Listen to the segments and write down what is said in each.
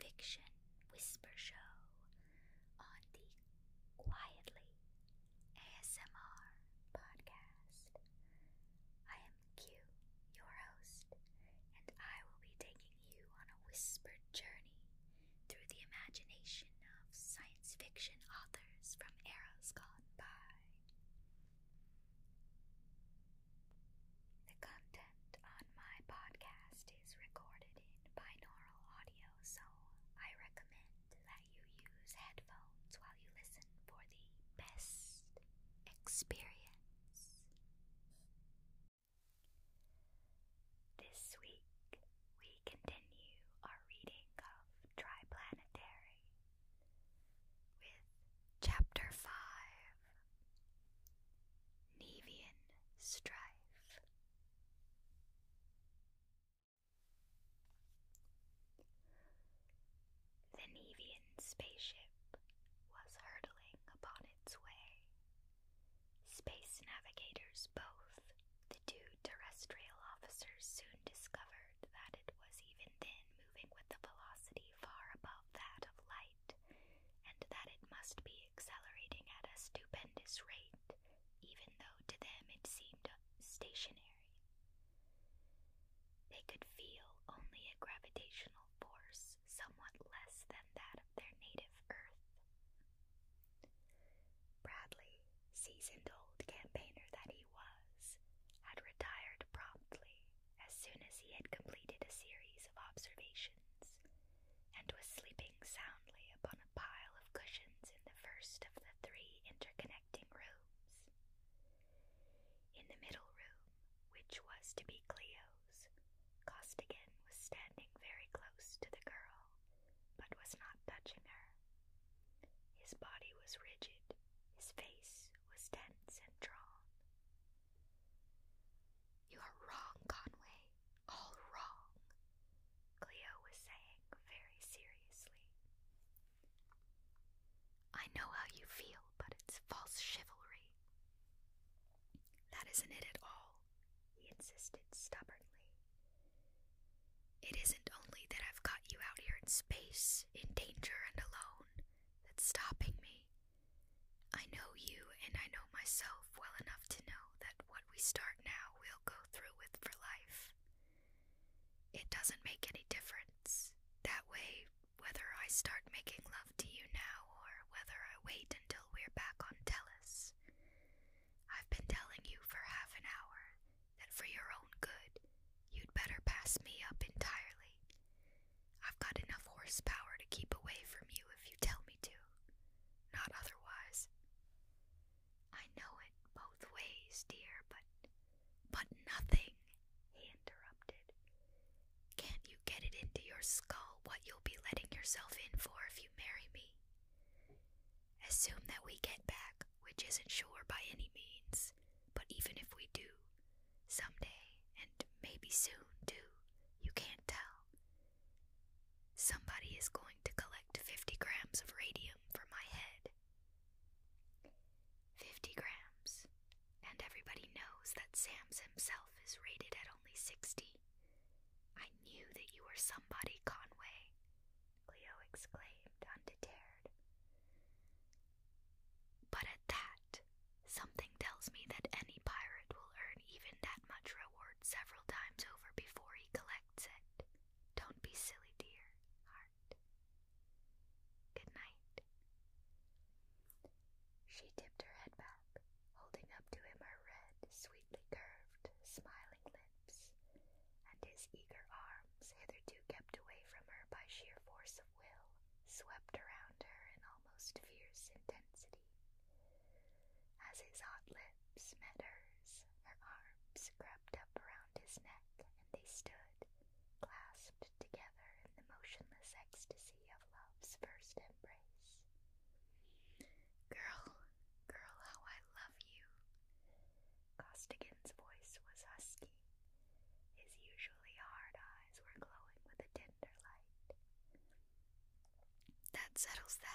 Fiction Whisper Show. The Nevian spaceship was hurtling upon its way. Space navigators both, the two terrestrial officers soon discovered that it was even then moving with a velocity far above that of light, and that it must be accelerating at a stupendous rate. isn't it at all? he insisted stubbornly. It isn't only that I've got you out here in space, in danger and alone, that's stopping me. I know you and I know myself well enough to know that what we start now we'll go through with for life. It doesn't make any difference. That way, whether I start making power to keep away from you if you tell me to, not otherwise. I know it both ways, dear, but. But nothing, he interrupted. Can't you get it into your skull what you'll be letting yourself in for if you marry me? Assume that we get back, which isn't sure, settles that.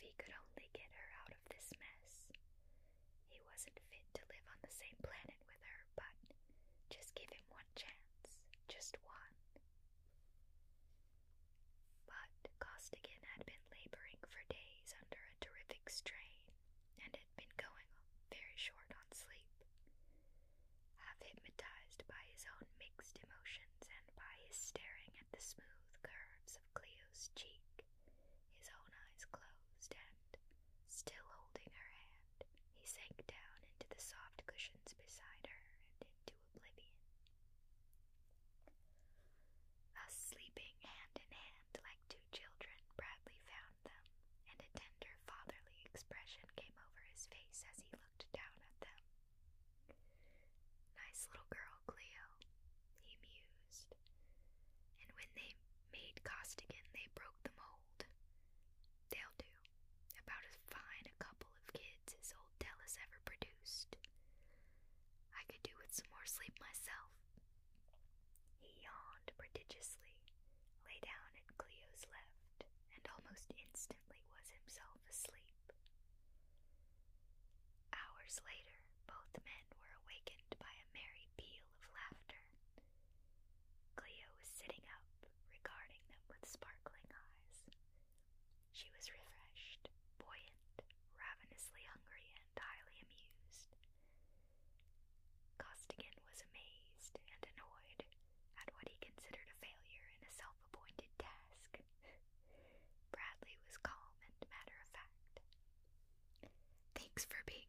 If he could only get her out of this mess. He wasn't fit to live on the same planet with her, but just give him one chance. Just one. Thanks for being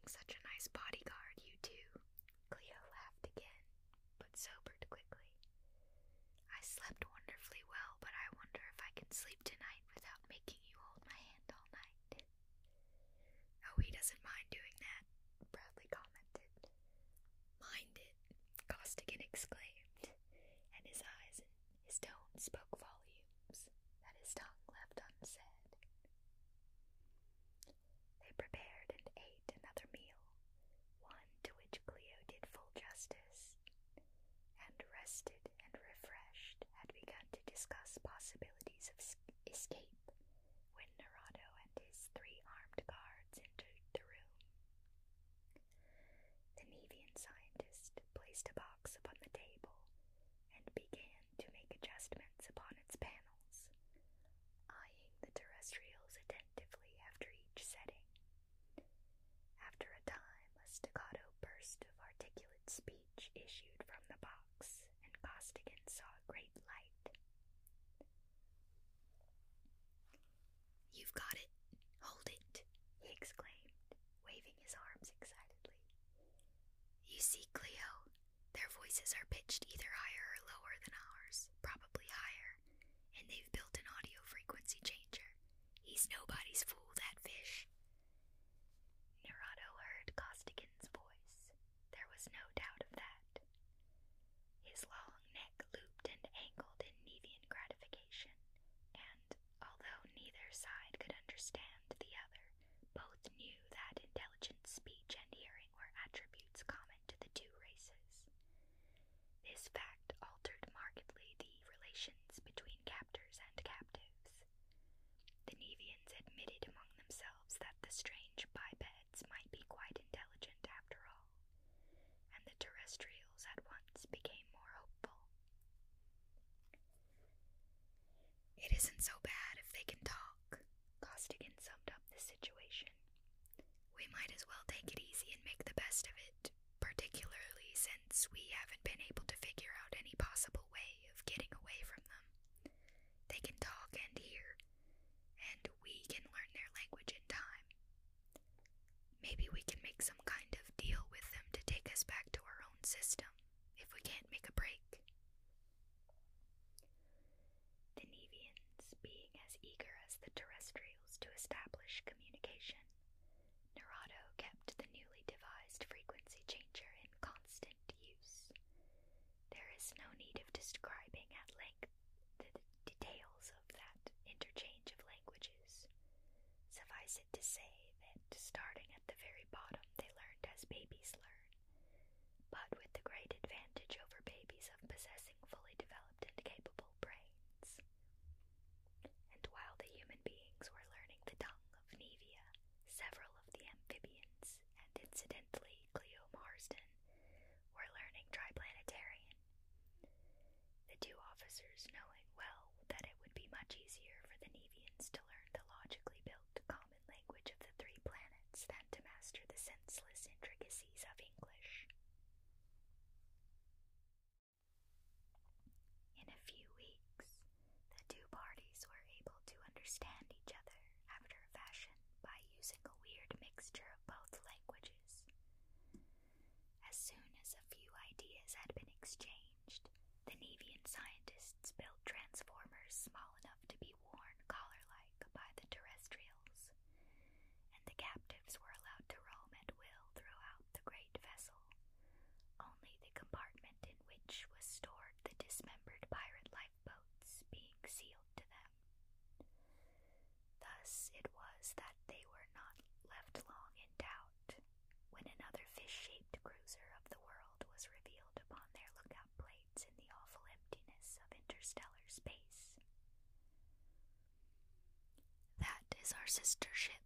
isn't so sister ship,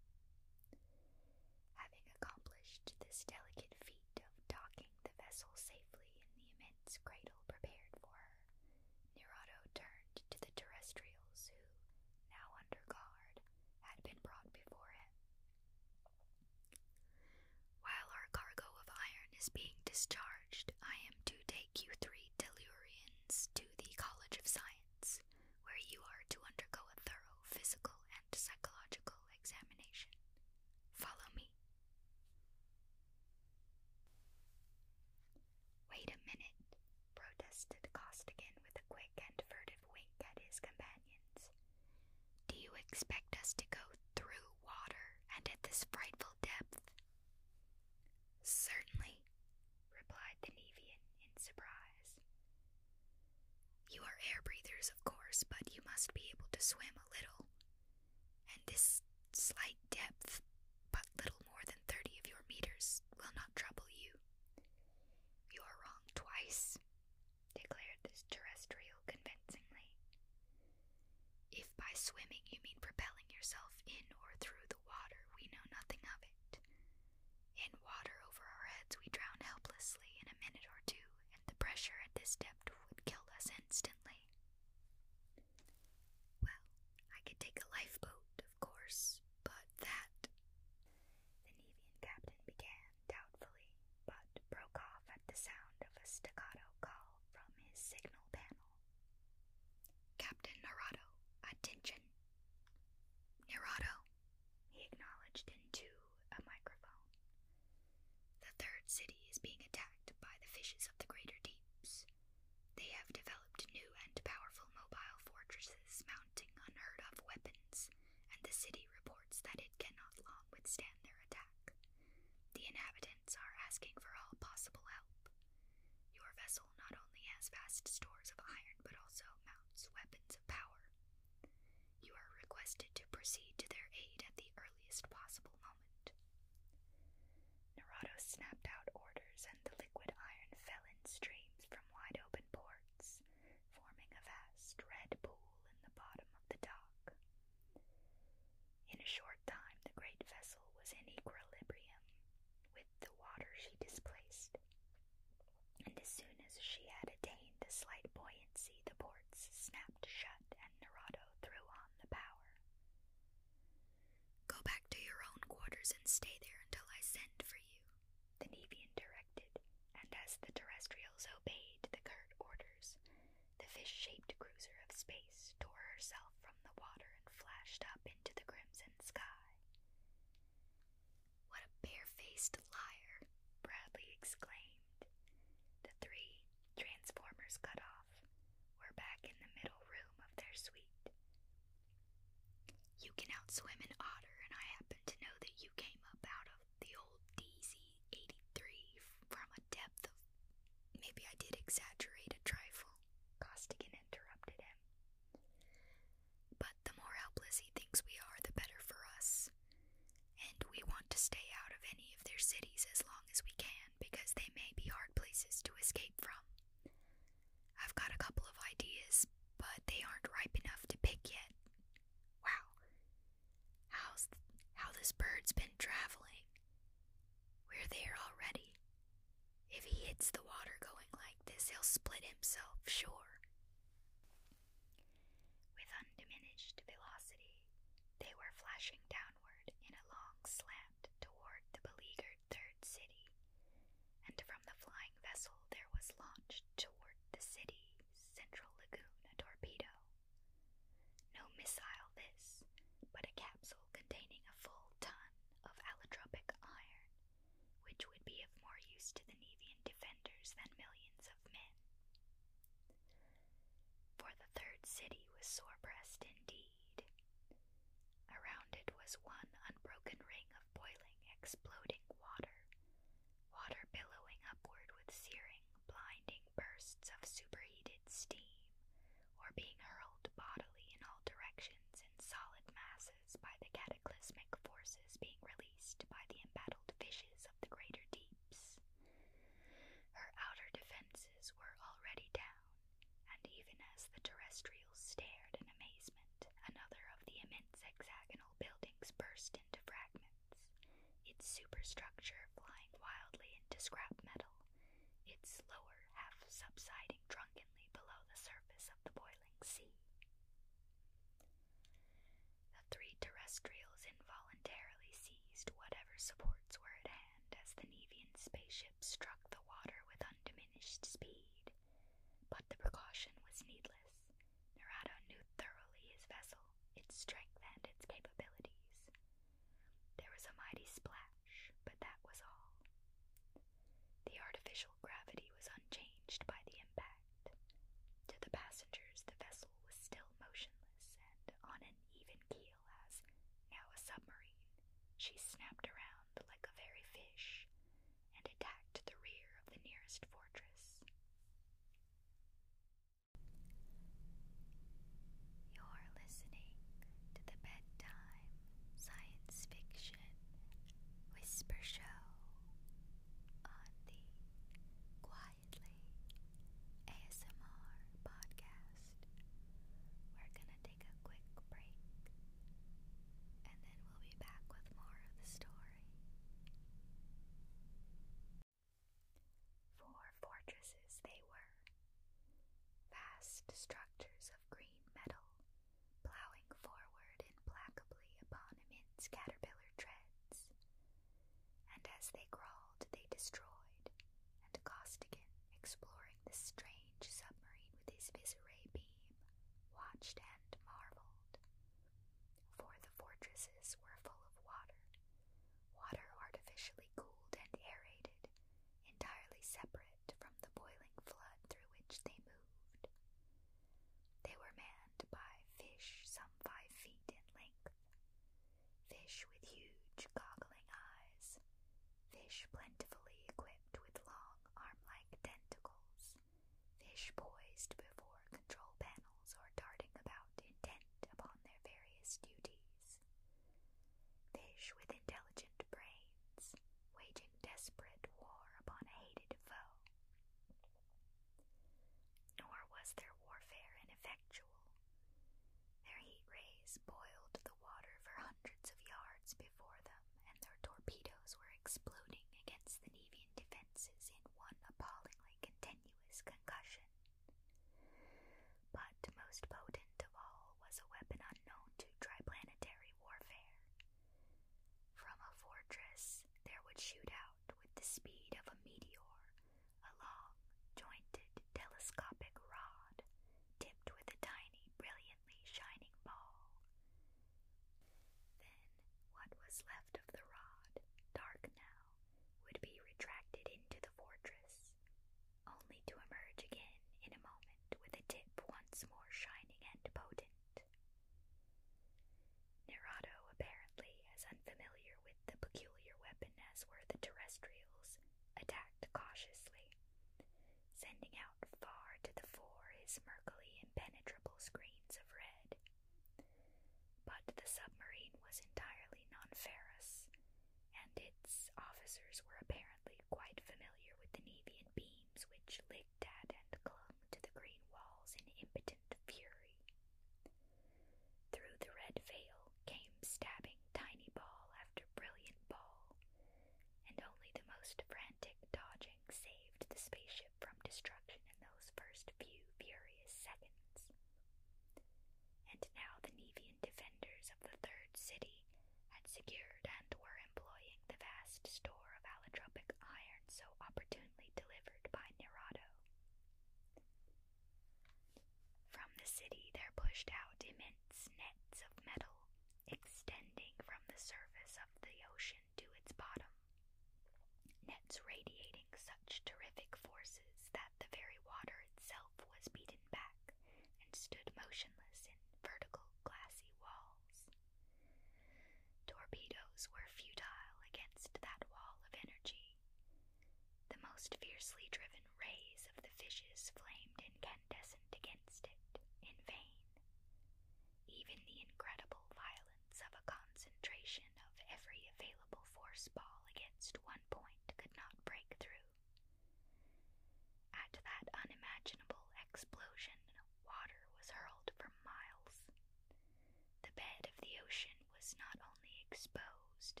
closed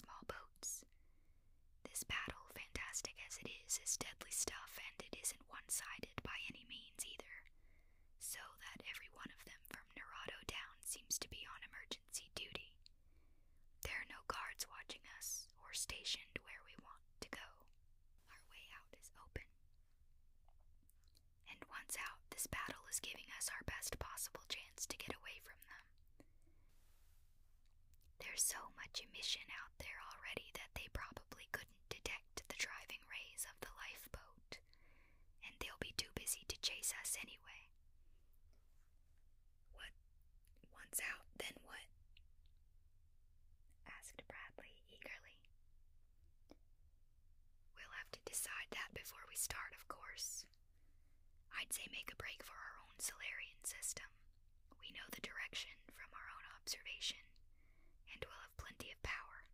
small boats. This battle, fantastic as it is, is deadly stuff and it isn't one sided by any means either, so that every one of them from Nerado down seems to be on emergency duty. There are no guards watching us or stationed where we want to go. Our way out is open. And once out, this battle is giving us our best possible chance to get away from them. There's so much emission out there start, of course. I'd say make a break for our own Solarian system. We know the direction from our own observation, and we'll have plenty of power.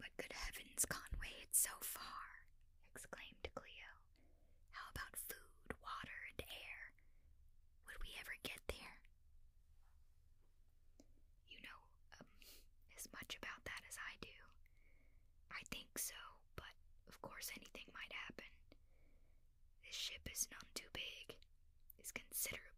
But good heavens, Conway, it's so far, exclaimed Clio. How about food, water, and air? Would we ever get there? You know um, as much about that as I do. I think so, but of course, any is not too big, is considerable.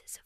All